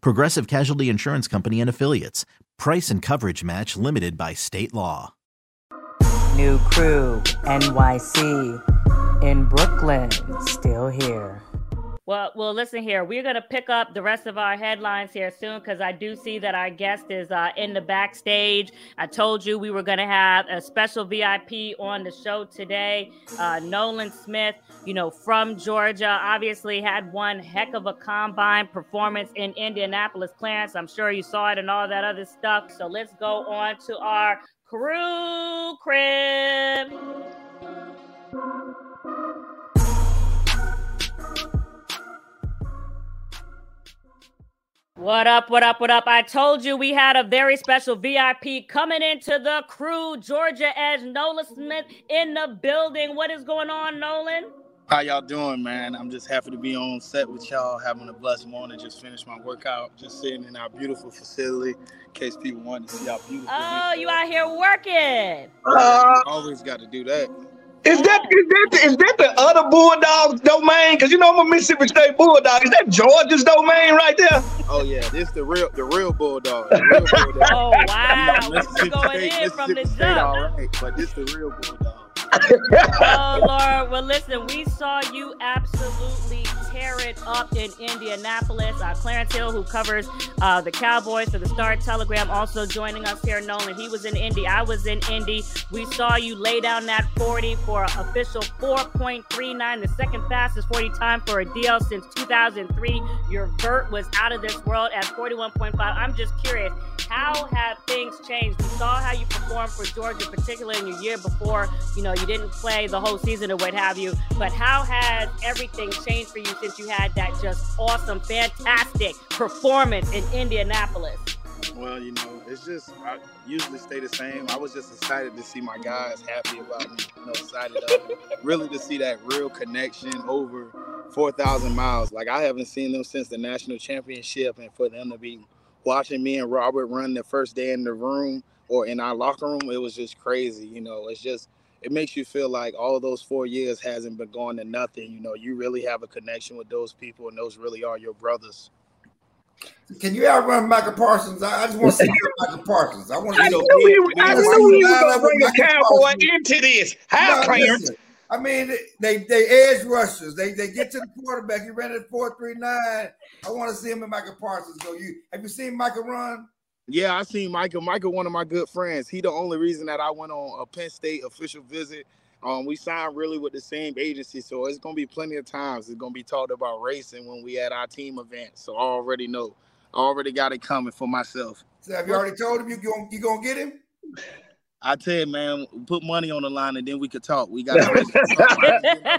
Progressive Casualty Insurance Company and Affiliates. Price and coverage match limited by state law. New crew, NYC, in Brooklyn, still here. Well, well, listen here. We're gonna pick up the rest of our headlines here soon because I do see that our guest is uh, in the backstage. I told you we were gonna have a special VIP on the show today. Uh, Nolan Smith, you know, from Georgia, obviously had one heck of a combine performance in Indianapolis. Clarence, I'm sure you saw it and all that other stuff. So let's go on to our crew crib. What up, what up, what up? I told you we had a very special VIP coming into the crew. Georgia Edge, Nolan Smith in the building. What is going on, Nolan? How y'all doing, man? I'm just happy to be on set with y'all, having a blessed morning. Just finished my workout, just sitting in our beautiful facility. In case people want to see how beautiful. Oh, you out here working? Uh, always got to do that. Is that is that the, that the other Bulldogs domain? Because you know I'm a Mississippi State Bulldog. Is that Georgia's domain right there? Oh yeah, this the real the real Bulldog. The real bulldog. oh wow, we going in from the jump. All right, but this the real Bulldog. Oh Lord, well listen, we saw you absolutely tear it up in Indianapolis. Uh, Clarence Hill, who covers uh, the Cowboys for the Star Telegram, also joining us here. Nolan, he was in Indy. I was in Indy. We saw you lay down that 40 for official 4.39, the second fastest 40 time for a DL since 2003. Your vert was out of this world at 41.5. I'm just curious, how have things changed? We saw how you performed for Georgia, particularly in your year before. You know, you didn't play the whole season or what have you. But how has everything changed for you since you had that just awesome, fantastic performance in Indianapolis? Well, you know, it's just I usually stay the same. I was just excited to see my guys happy about me, you know, excited of really to see that real connection over 4,000 miles. Like I haven't seen them since the national championship, and for them to be watching me and Robert run the first day in the room or in our locker room, it was just crazy. You know, it's just it makes you feel like all of those four years hasn't been going to nothing. You know, you really have a connection with those people, and those really are your brothers. Can you outrun Micah Parsons? I, I just want to see Micah Parsons. I want to. I knew you, I knew you were going to bring a cowboy into this. How, no, Clarence? I mean, they they edge rushers. They they get to the quarterback. He ran at four three nine. I want to see him and Micah Parsons go. You have you seen Micah run? Yeah, I seen Micah. Micah, one of my good friends. He the only reason that I went on a Penn State official visit. Um, we signed really with the same agency, so it's gonna be plenty of times. It's gonna be talked about racing when we at our team event. So I already know. I already got it coming for myself. So have you already told him you going you gonna get him? I tell you, man, put money on the line and then we could talk. We got. oh,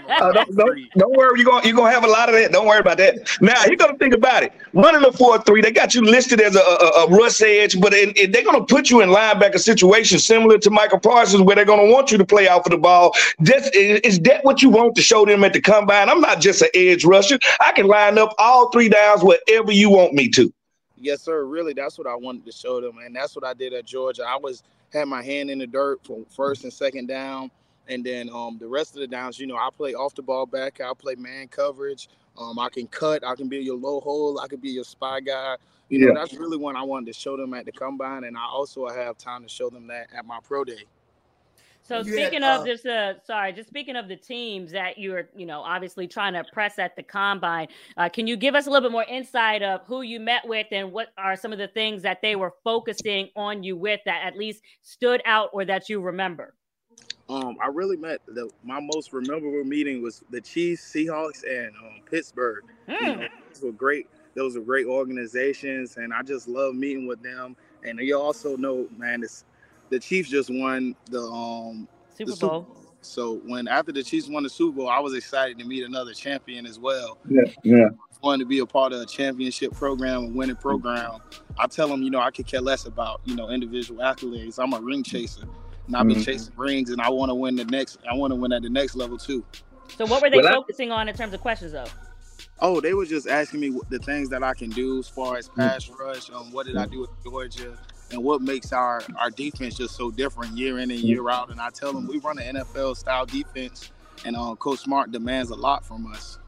uh, don't, don't, don't, worry, you're gonna you're gonna have a lot of that. Don't worry about that. Now you're gonna think about it. Running the four oh three, they got you listed as a, a, a rush edge, but in, in, they're gonna put you in linebacker situation similar to Micah Parsons, where they're gonna want you to play out for the ball. Is, is that what you want to show them at the combine? I'm not just an edge rusher. I can line up all three downs wherever you want me to. Yes, sir. Really, that's what I wanted to show them, and that's what I did at Georgia. I was had my hand in the dirt for first and second down. And then um, the rest of the downs, you know, I play off the ball back. I play man coverage. Um, I can cut. I can be your low hole. I can be your spy guy. You know, yeah. that's really what I wanted to show them at the combine. And I also have time to show them that at my pro day. So You speaking had, of uh, this, uh, sorry, just speaking of the teams that you're, you know, obviously trying to press at the combine, uh, can you give us a little bit more insight of who you met with and what are some of the things that they were focusing on you with that at least stood out or that you remember? Um, I really met the my most memorable meeting was the Chiefs, Seahawks, and um, Pittsburgh. You Hmm. know, those were great. Those were great organizations, and I just love meeting with them. And you also know, man, it's the Chiefs just won the um Super the Super Bowl. So when after the Chiefs won the Super Bowl, I was excited to meet another champion as well. Yeah, yeah. Wanted to be a part of a championship program, a winning program. I tell them, you know, I could care less about you know individual accolades. I'm a ring chaser, and I've been Mhm. chasing rings, and I want to win the next. I want to win at the next level too. So what were they Well, I- focusing on in terms of questions though? Oh, they were just asking me what- the things that I can do as far as pass rush. Um, what did I do with Georgia, and what makes our our defense just so different year in and year out. And I tell them we run an NFL style defense, and um, Coach Smart demands a lot from us.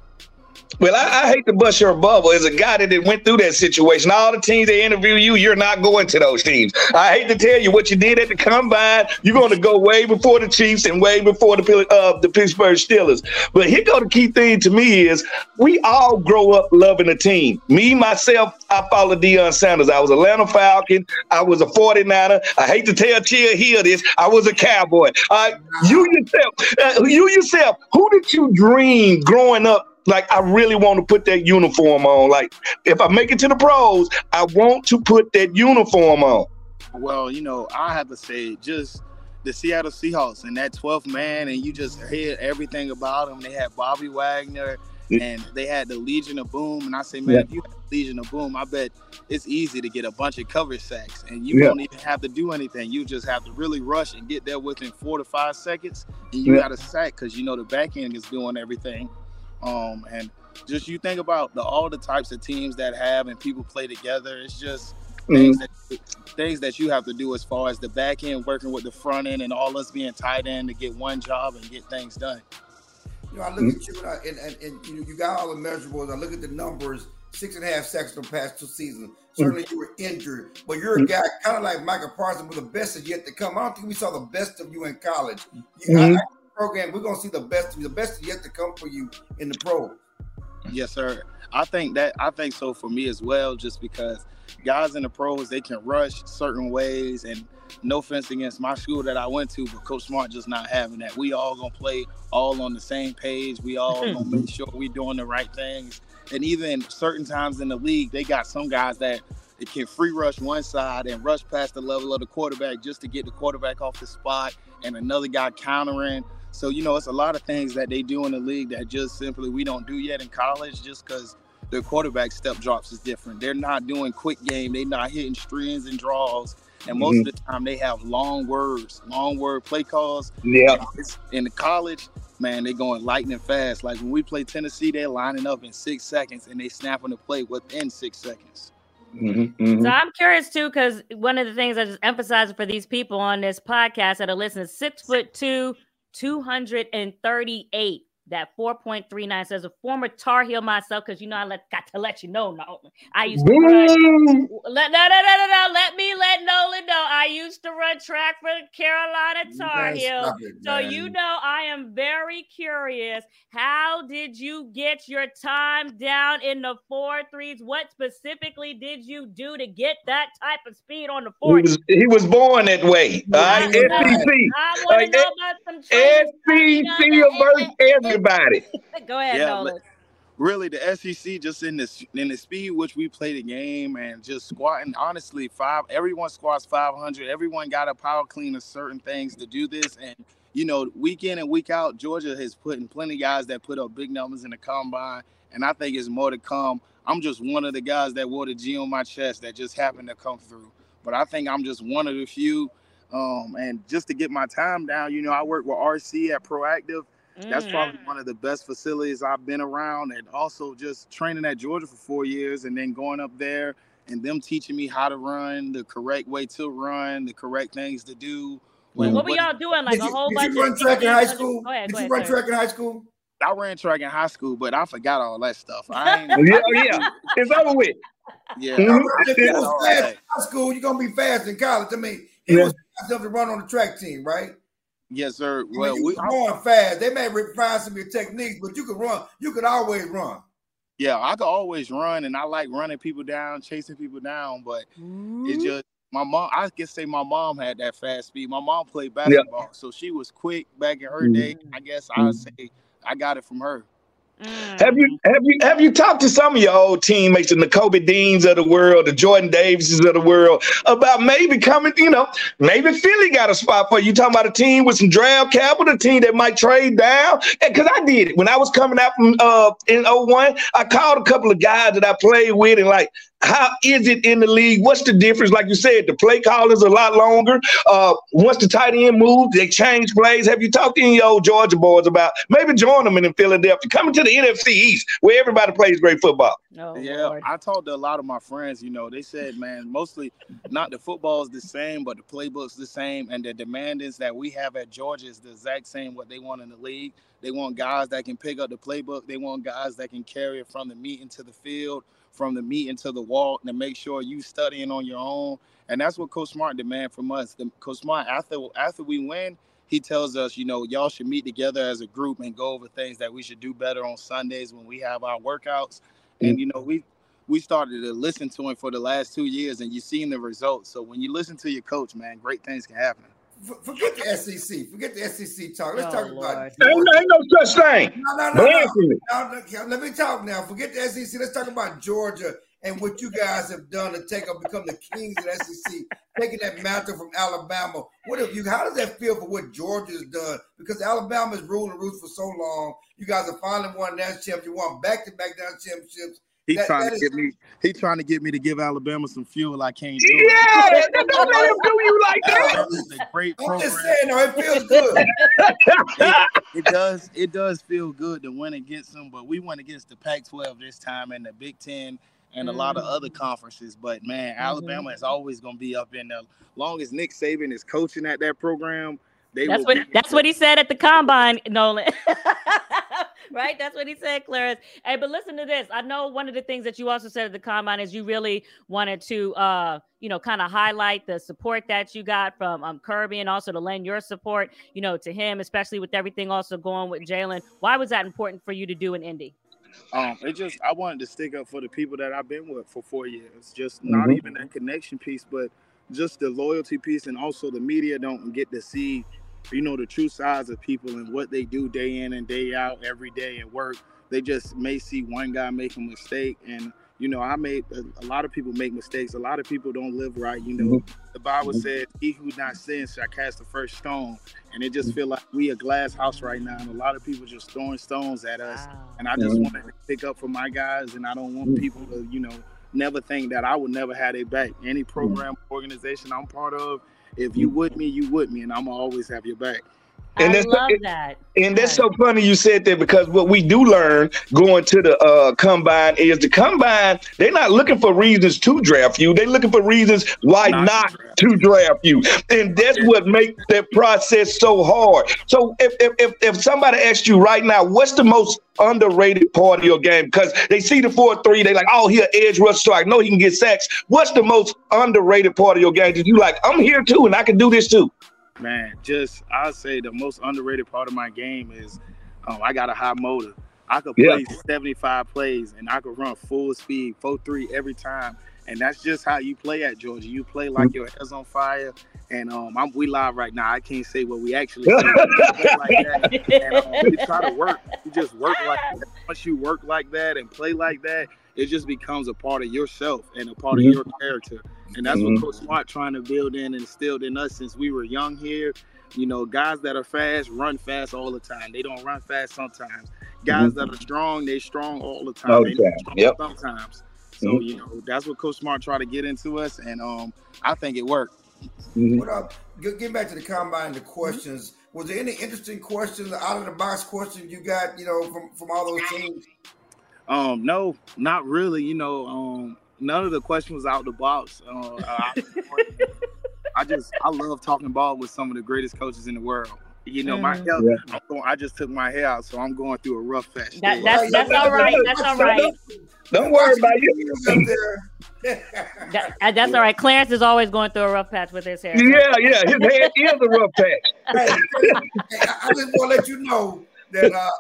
Well, I, I hate to bust your bubble. As a guy that went through that situation, all the teams that interview you, you're not going to those teams. I hate to tell you what you did at the combine. You're going to go way before the Chiefs and way before the uh, the Pittsburgh Steelers. But here go the key thing to me is we all grow up loving a team. Me myself, I followed Deion Sanders. I was Atlanta Falcon. I was a 49er. I hate to tell Chill here this. I was a Cowboy. Uh, you yourself, uh, you yourself. Who did you dream growing up? Like I really want to put that uniform on. Like if I make it to the pros, I want to put that uniform on. Well, you know, I have to say just the Seattle Seahawks and that 12th man, and you just hear everything about them. They had Bobby Wagner and they had the Legion of Boom. And I say, man, Yeah. if you have Legion of Boom, I bet it's easy to get a bunch of cover sacks. And you Yeah. don't even have to do anything. You just have to really rush and get there within four to five seconds. And you Yeah. got a sack because you know the back end is doing everything. Um, and just you think about the all the types of teams that have and people play together. It's just things that things that you have to do as far as the back end working with the front end and all us being tight end to get one job and get things done. You know, I look at you and, I, and, and, and you, know, you got all the measurables. I look at the numbers, six and a half sacks in the past two seasons. Certainly you were injured, but you're a guy kind of like Micah Parsons, but the best is yet to come. I don't think we saw the best of you in college. You, I- Mhm. I- program, we're gonna see the best of you. The best yet to come for you in the pros. Yes, sir. I think that I think so for me as well, just because guys in the pros they can rush certain ways and no offense against my school that I went to, but Coach Smart just not having that. We all gonna play all on the same page. We all gonna make sure we doing the right things. And even certain times in the league, they got some guys that it can free rush one side and rush past the level of the quarterback just to get the quarterback off the spot, and another guy countering. So you know, it's a lot of things that they do in the league that just simply we don't do yet in college, just because their quarterback step drops is different. They're not doing quick game. They're not hitting strings and draws. And most of the time, they have long words, long word play calls. Yeah. In the college, man, they're going lightning fast. Like when we play Tennessee, they're lining up in six seconds and they snapping the play within six seconds. Mm-hmm. So I'm curious too, because one of the things I just emphasize for these people on this podcast that are listening, six foot two, 238. That 4.39 says a former Tar Heel myself, because you know I let got to let you know, no, I used to run. Let, no, no, no, no, no. Let me let Nolan know. I used to run track for the Carolina Tar Man, Heel. So man. you know I am very curious. How did you get your time down in the four threes? What specifically did you do to get that type of speed on the He four? was he was born that way. All right, I I want to know about some training. SEC versus everybody. Go ahead, Yeah, Nolan. Really, the SEC just in this in the speed which we play the game and just squatting. Honestly, five everyone squats 500. Everyone got a power clean of certain things to do this, and you know, week in and week out, Georgia has put in plenty of guys that put up big numbers in the combine, and I think it's more to come. I'm just one of the guys that wore the G on my chest that just happened to come through, but I think I'm just one of the few. Um, and just to get my time down, you know, I work with RC at Proactive. That's Mm. probably one of the best facilities I've been around, and also just training at Georgia for four years, and then going up there and them teaching me how to run, the correct way to run, the correct things to do. when- What were y'all doing? Like Did a you, whole did you run track in high school? Go ahead, did go you ahead, run sir. track in high school? I ran track in high school, but I forgot all that stuff. I ain't, Yeah, yeah. It's over with. yeah, Mhm. If I you was fast in high school, you're gonna be fast in college. I mean, it Yeah. was fast enough to run on the track team, right? Yes, sir. I mean, Well, we, can run fast. They may refine some of your techniques, but you can run. You can always run. yeah, I could always run, and I like running people down, chasing people down. But it's mm-hmm. just my mom. I can say my mom had that fast speed. My mom played basketball, so she was quick back in her day. Mm-hmm. I guess I'd mm-hmm. say I got it from her. Have you have you have you talked to some of your old teammates, the Kobe Deans of the world, the Jordan Davises of the world, about maybe coming? You know, maybe Philly got a spot for you. You talking about a team with some draft capital, a team that might trade down? Because I did it when I was coming out from uh in 01, I called a couple of guys that I played with and like. How is it in the league? What's the difference? Like you said, the play call is a lot longer. Uh, once the tight end moves, they change plays. Have you talked to any old Georgia boys about maybe join them in Philadelphia, coming to the NFC East where everybody plays great football? Oh, yeah, Lord. I talked to a lot of my friends. You know, they said, man, mostly not the football is the same, but the playbook's the same, and the demandings that we have at Georgia is the exact same. What they want in the league, they want guys that can pick up the playbook. They want guys that can carry it from the meet into the field, from the meet into the walk to make sure you studying on your own. And that's what Coach Smart demand from us. The, Coach Smart, after after we win, he tells us, you know, y'all should meet together as a group and go over things that we should do better on Sundays when we have our workouts. And mm. you know, we we started to listen to him for the last two years, and you've seen the results. So when you listen to your coach, man, great things can happen. F- Forget the SEC. Forget the SEC talk. Let's Oh, talk about. Lord. Ain't, ain't no such thing. No, no, no, no. no, no. Let me talk now. Forget the SEC. Let's talk about Georgia and what you guys have done to take up, become the kings of the SEC, taking that mantle from Alabama. What have you? How does that feel for what Georgia's done? Because Alabama's ruled the roots for so long. You guys have finally won national championship. You won back-to-back national championships. He That- trying that to is- get me. He trying to get me to give Alabama some fuel. I can't do it. Yeah, don't let him do you like that. Alabama's a great I'm program. just saying, though, it feels good. It does. It does feel good to win against them, but we went against the Pac-12 this time and the Big Ten and a lot of other mm-hmm. conferences. But man, mm-hmm. Alabama is always going to be up in there. Long as Nick Saban is coaching at that program, they That's will what be- that's what he said at the combine, Nolan. right? That's what he said, Clarence. Hey, but listen to this. I know one of the things that you also said at the combine is you really wanted to uh, you know, kind of highlight the support that you got from um Kirby and also to lend your support, you know, to him, especially with everything also going with Jalen. Why was that important for you to do in Indy? Um, it just I wanted to stick up for the people that I've been with for four years. Just not Mhm. even that connection piece, but just the loyalty piece, and also the media don't get to see, you know, the true size of people and what they do day in and day out, every day at work. They just may see one guy make a mistake, and you know, I made a, a lot of people make mistakes. A lot of people don't live right. You know, mm-hmm. the Bible mm-hmm. said, "He who not sins shall cast the first stone," and it just feel like we a glass house right now, and a lot of people just throwing stones at us. And I just Mhm. wanted to pick up for my guys, and I don't want mm. people to, you know, never think that I would never have their back. Any mm. program, organization I'm part of, if you mm. with me, you with me, and I'm gonna always have your back. And I that's- love it- that. And that's so funny you said that because what we do learn going to the uh, combine is the combine, they're not looking for reasons to draft you. They're looking for reasons why Not not, to draft. to draft you. And that's what makes that process so hard. So if, if, if, if somebody asked you right now, what's the most underrated part of your game? Because they see the 4-3, they like, oh, he an edge rush, so I know he can get sacks. What's the most underrated part of your game? That you like, I'm here too, and I can do this too. Man, just I say the most underrated part of my game is um, I got a high motor. I could Yeah. play 75 plays and I could run full speed, 4-3 every time. And that's just how you play at Georgia. You play like your head's on fire. And um, I'm, we live right now. I can't say what we actually play like. And um, we try to work. You just work like that. Once you work like that and play like that, it just becomes a part of yourself and a part Mhm. of your character. And that's Mhm. what Coach Smart trying to build in and instilled in us since we were young here. You know, guys that are fast run fast all the time. They don't run fast sometimes. Guys that are strong, they strong all the time. All the They not time. strong Yep. Sometimes. So Mhm. you know, that's what Coach Smart tried to get into us, and um, I think it worked. What up? Getting back to the combine, the questions. Was there any interesting questions, out of the box questions you got? You know, from from all those teams. Um, no, not really. You know, um, none of the questions was out the box. Uh, I, I just I love talking ball with some of the greatest coaches in the world, You know, my hair. Yeah. I'm going, I just took my hair out, so I'm going through a rough patch. That, stage. that's that's all right. That's all right. Don't worry about you. Up. That, uh, that's all right. Clarence is always going through a rough patch with his hair. Yeah, yeah. His hair is a rough patch. Hey, hey, I I just want to let you know that uh,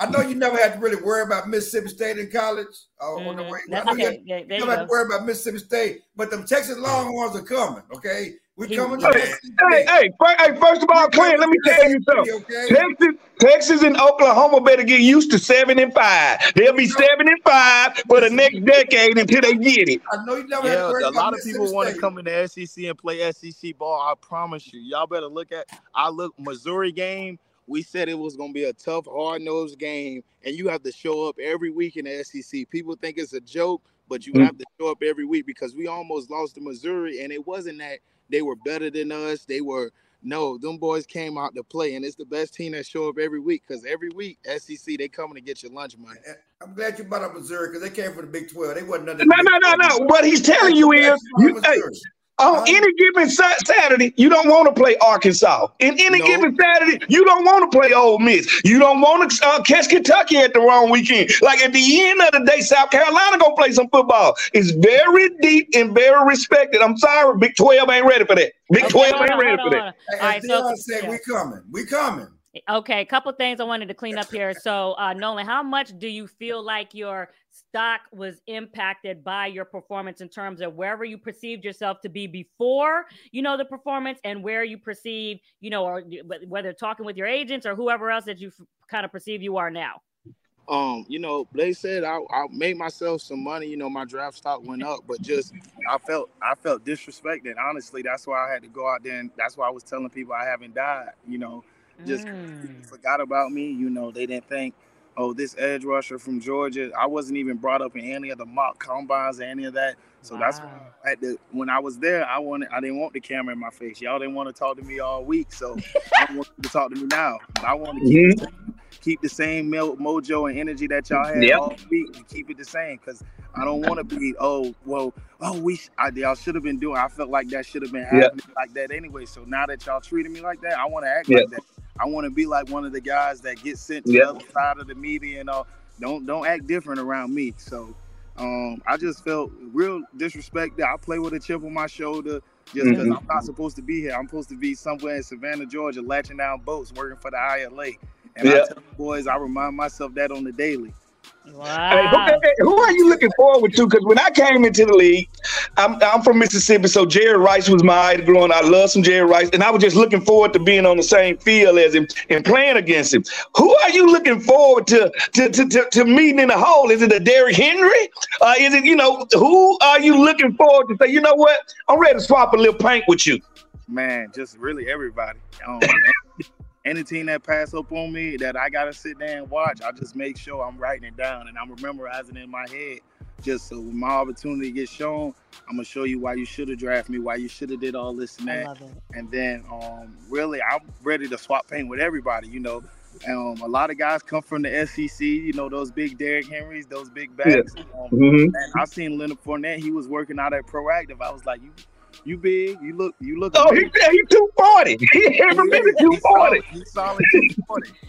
I know you never had to really worry about Mississippi State in college. Uh, on the Mhm. way. That's I know you had- Yeah, you never had to worry about Mississippi State, but them Texas Longhorns are coming. Okay, we He- coming. Hey, to Hey, hey, State. hey, hey, first of all, Clint, let me tell you something. Okay? Texas, Texas and Oklahoma better get used to seven and five. They'll be seven and five for the next decade until they get it. I know you never had to Yeah, worry a about lot of people want to come in the SEC and play SEC ball. I promise you, y'all better look at. I look Missouri game. We said it was going to be a tough, hard nosed game, and you have to show up every week in the SEC. People think it's a joke, but you Mm. have to show up every week because we almost lost to Missouri, and it wasn't that they were better than us. They were no, them boys came out to play, and it's the best team that show up every week because every week SEC they coming to get your lunch money. I'm glad you brought up Missouri because they came from the Big Twelve. They wasn't nothing. No, no, no, no. What he's telling you is, you, hey, on any given Saturday, you don't want to play Arkansas. In any No. given Saturday, you don't want to play Ole Miss. You don't want to uh, catch Kentucky at the wrong weekend. Like at the end of the day, South Carolina gonna play some football. It's very deep and very respected. I'm sorry, Big Twelve ain't ready for that. Big Okay, Twelve hold ain't ready hold for on, that. hold on. All right, so- said, yeah. we coming. We coming. Okay, a couple things I wanted to clean up here. So, uh, Nolan, how much do you feel like your stock was impacted by your performance in terms of wherever you perceived yourself to be before you know the performance, and where you perceive, you know, or whether talking with your agents or whoever else that you kind of perceive you are now? um, you know, they said I, I made myself some money. You know, my draft stock went up, but just I felt I felt disrespected. Honestly, that's why I had to go out there, and that's why I was telling people I haven't died. You know, just Mm. forgot about me. You know, they didn't think, oh, this edge rusher from Georgia. I wasn't even brought up in any of the mock combines or any of that. So that's why Wow. at the when I was there, I wanted I didn't want the camera in my face. Y'all didn't want to talk to me all week, so I want you to talk to me now. I want to keep the same, keep the same mo- mojo and energy that y'all had Yep. all week and keep it the same because I don't want to be oh well oh we I, y'all should have been doing. I felt like that should have been Yep. happening like that anyway. So now that y'all treating me like that, I want to act Yep. like that. I want to be like one of the guys that get sent to the other side of the media and all. Don't don't act different around me. So um, I just felt real disrespected. I play with a chip on my shoulder just because Mhm. I'm not supposed to be here. I'm supposed to be somewhere in Savannah, Georgia, latching down boats, working for the ILA. And I tell the boys, I remind myself that on the daily. Hey, Wow. who, hey, who are you looking forward to? Because when I came into the league, I'm, I'm from Mississippi, so Jerry Rice was my idol growing. I love some Jerry Rice, and I was just looking forward to being on the same field as him and playing against him. Who are you looking forward to to, to, to, to meeting in the hole? Is it a Derrick Henry? Uh, is it you know who are you looking forward to say? You know what? I'm ready to swap a little paint with you. Man, just really everybody. Um, any team that pass up on me that I gotta sit there and watch, I just make sure I'm writing it down and I'm memorizing it in my head. Just so when my opportunity gets shown, I'm gonna show you why you should have drafted me, why you should have did all this and I that. love it. And then um really I'm ready to swap paint with everybody, you know. Um, a lot of guys come from the SEC, you know, those big Derrick Henrys, those big backs. Um, Mhm. and I seen Leonard Fournette, he was working out at Proactive. I was like, you you big, you look you look Oh, he he two forty. He every minute two He's forty. solid, he's solid 240.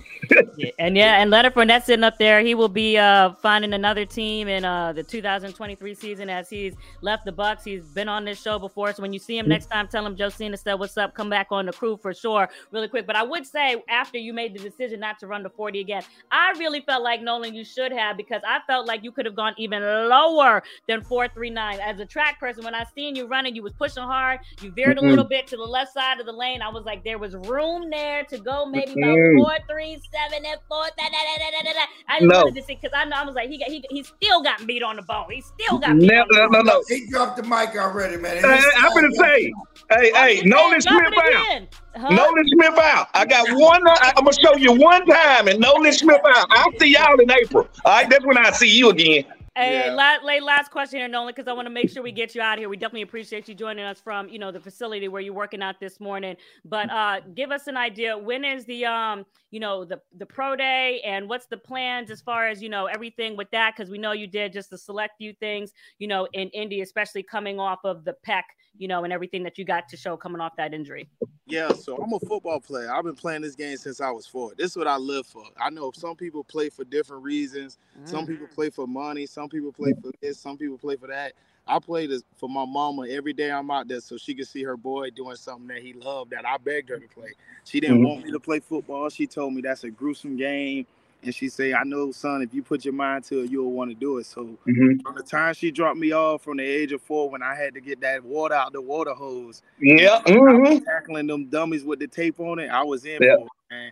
Yeah, and yeah, and Leonard Fournette sitting up there. He will be uh, finding another team in uh, the 2023 season as he's left the Bucs. He's been on this show before, so when you see him next time, tell him Josina said, "What's up?" Come back on the crew for sure, really quick. But I would say after you made the decision not to run the 40 again, I really felt like Nolan, you should have because I felt like you could have gone even lower than 439. As a track person, when I seen you running, you was pushing hard. You veered a Mhm. little bit to the left side of the lane. I was like, there was room there to go, maybe about four, three, seven, and four. Da, da, da, da, da, da, da. I just No. wanted to see because I know I was like, he got he, he still got beat on the bone. He still got beat No, on the no, bone. no, no. He dropped the mic already, man. Hey, hey, I'm gonna say, hey, hey, Nolan Smith out. Huh? Nolan Smith out. I got one. I, I'm gonna show you one time, and Nolan Smith out. I'll see y'all in April. All right, that's when I see you again. Hey, Yeah. last, last question here, Nolan, because I want to make sure we get you out of here. We definitely appreciate you joining us from, you know, the facility where you're working out this morning. But uh, give us an idea. When is the, um, you know, the the pro day, and what's the plans as far as you know everything with that? Because we know you did just a select few things, you know, in Indy, especially coming off of the pec, you know, and everything that you got to show coming off that injury. Yeah, so I'm a football player. I've been playing this game since I was four. This is what I live for. I know some people play for different reasons. Some people play for money. Some people play for this. Some people play for that. I play this for my mama every day I'm out there so she can see her boy doing something that he loved that I begged her to play. She didn't Mhm. want me to play football. She told me that's a gruesome game. And she said, I know, son, if you put your mind to it, you'll want to do it. So Mhm. from the time she dropped me off from the age of four when I had to get that water out the water hose, Yeah. I hmm tackling them dummies with the tape on it. I was in Yeah. for it, man.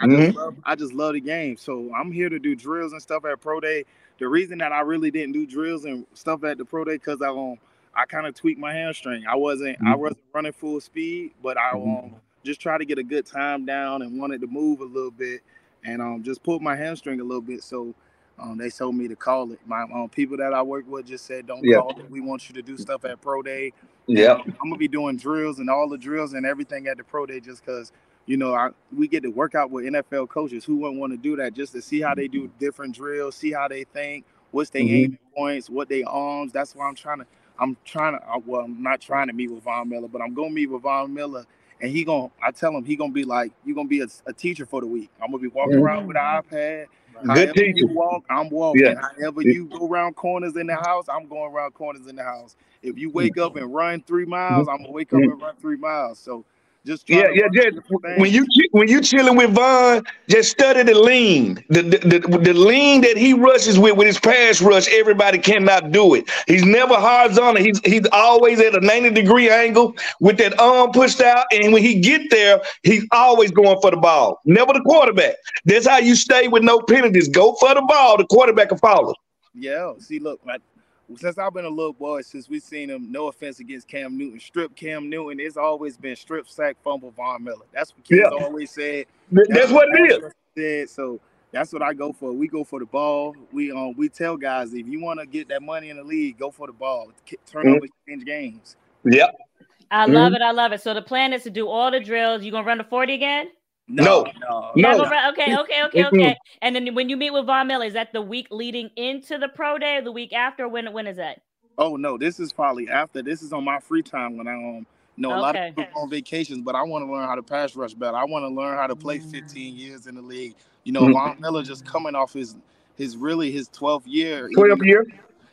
I just love I just love the game. So I'm here to do drills and stuff at Pro Day. The reason that I really didn't do drills and stuff at the Pro Day because I um I kind of tweaked my hamstring. I wasn't I Mhm. wasn't running full speed, but I Mhm. um just tried to get a good time down and wanted to move a little bit and um just pulled my hamstring a little bit. So um they told me to call it. My um people that I work with just said don't call it. We want you to do stuff at Pro Day. Yeah. Um, I'm gonna be doing drills and all the drills and everything at the pro day just because you know I we get to work out with NFL coaches who wouldn't want to do that just to see how they do mm-hmm. different drills, see how they think, what's their Mhm. aiming points, what they arms. That's why I'm trying to. I'm trying to. Well, I'm not trying to meet with Von Miller, but I'm gonna meet with Von Miller, and he gonna. I tell him he gonna be like, you gonna be a, a teacher for the week. I'm gonna be walking Mhm. around with an mm-hmm. iPad. Good However you teacher. walk, I'm walking. Yeah. However you go around corners in the house, I'm going around corners in the house. If you mm-hmm. wake up and run three miles, I'm gonna wake up and run three miles. So just Yeah, yeah, run when you when you chilling with Von, just study the lean, the, the the the lean that he rushes with with his pass rush. Everybody cannot do it. He's never horizontal. He's he's always at a ninety degree angle with that arm pushed out, and when he get there, he's always going for the ball, never the quarterback. That's how you stay with no penalties. Go for the ball. The quarterback can follow. Yeah. See, look, like, since I've been a little boy, since we've seen him, no offense against Cam Newton, strip Cam Newton, it's always been strip sack fumble Von Miller. That's what kids Yeah. always said. Th- That's what it is. Said so. That's what I go for. We go for the ball. We um we tell guys if you want to get that money in the league, go for the ball. K- Turn Mhm. over change games. Yep. I Mhm. love it. I love it. So the plan is to do all the drills. You gonna run the 40 again? No. no, You're No. gonna Okay, okay, okay, okay. And then when you meet with Von Miller, is that the week leading into the pro day or the week after? When when is that? Oh no, this is probably after. This is on my free time when I um know a lot of people go on vacations, but I want to learn how to pass rush better. I want to learn how to play Mm. 15 years in the league. You know, Mhm. Von Miller just coming off his his really his 12th year. Twelve even- year.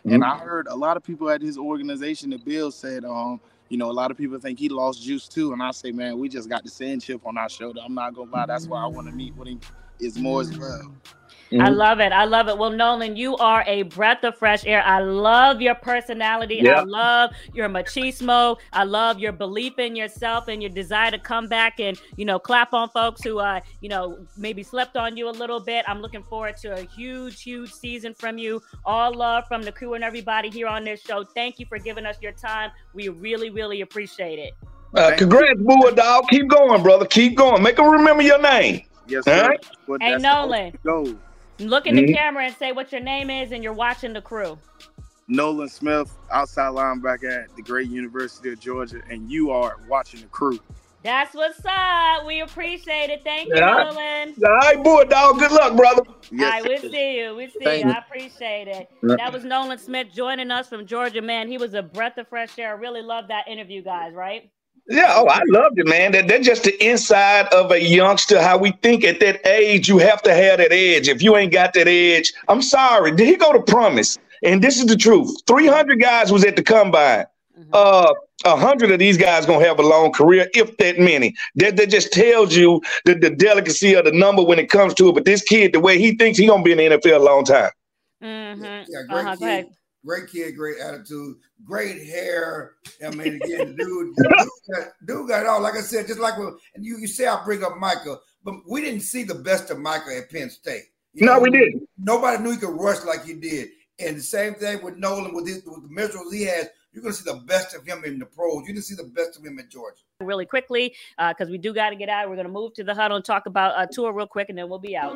And I heard a lot of people at his organization, the Bills, said, um, you know, a lot of people think he lost juice too. And I say, man, we just got the sand chip on our shoulder. I'm not gonna lie, that's why I want to meet with him is more as well. I Mhm. love it. I love it. Well, Nolan, you are a breath of fresh air. I love your personality. I love your machismo. I love your belief in yourself and your desire to come back and, you know, clap on folks who, uh, you know, maybe slept on you a little bit. I'm looking forward to a huge, huge season from you. All love from the crew and everybody here on this show. Thank you for giving us your time. We really, really appreciate it. Uh, congrats, Bulldog. Keep going, brother. Keep going. Make them remember your name. Yes, All sir. right. Hey, Nolan. Go. Look in the Mhm. camera and say what your name is, and you're watching the crew. Nolan Smith, outside linebacker at the great University of Georgia, and you are watching the crew. That's what's up. We appreciate it. Thank you, Yeah. Nolan. All right, Bulldog. Good luck, brother. All right, we'll see you. We'll see Thank you. you. I appreciate it. Yeah. That was Nolan Smith joining us from Georgia, man. He was a breath of fresh air. I really love that interview, guys, right? Yeah, oh, I loved it, man. That that's just the inside of a youngster. How we think at that age, you have to have that edge. If you ain't got that edge, I'm sorry. Did he go to promise? And this is the truth. 300 guys was at the combine. Uh, a hundred of these guys gonna have a long career, if that many. That that just tells you the, the delicacy of the number when it comes to it. But this kid, the way he thinks, he gonna be in the NFL a long time. Mm-hmm. Yeah, great Uh-huh, go kid. ahead. Great kid, great attitude, great hair. I mean, again, dude, dude, got, dude got it all. Like I said, just like when, and you, you say I bring up Micah, but we didn't see the best of Micah at Penn State. You No, know, we didn't. Nobody knew he could rush like he did. And the same thing with Nolan with, his, with the measurables he has. You're going to see the best of him in the pros. You didn't see the best of him in Georgia. Really quickly, uh, because we do got to get out. We're going to move to the huddle and talk about a tour real quick, and then we'll be out.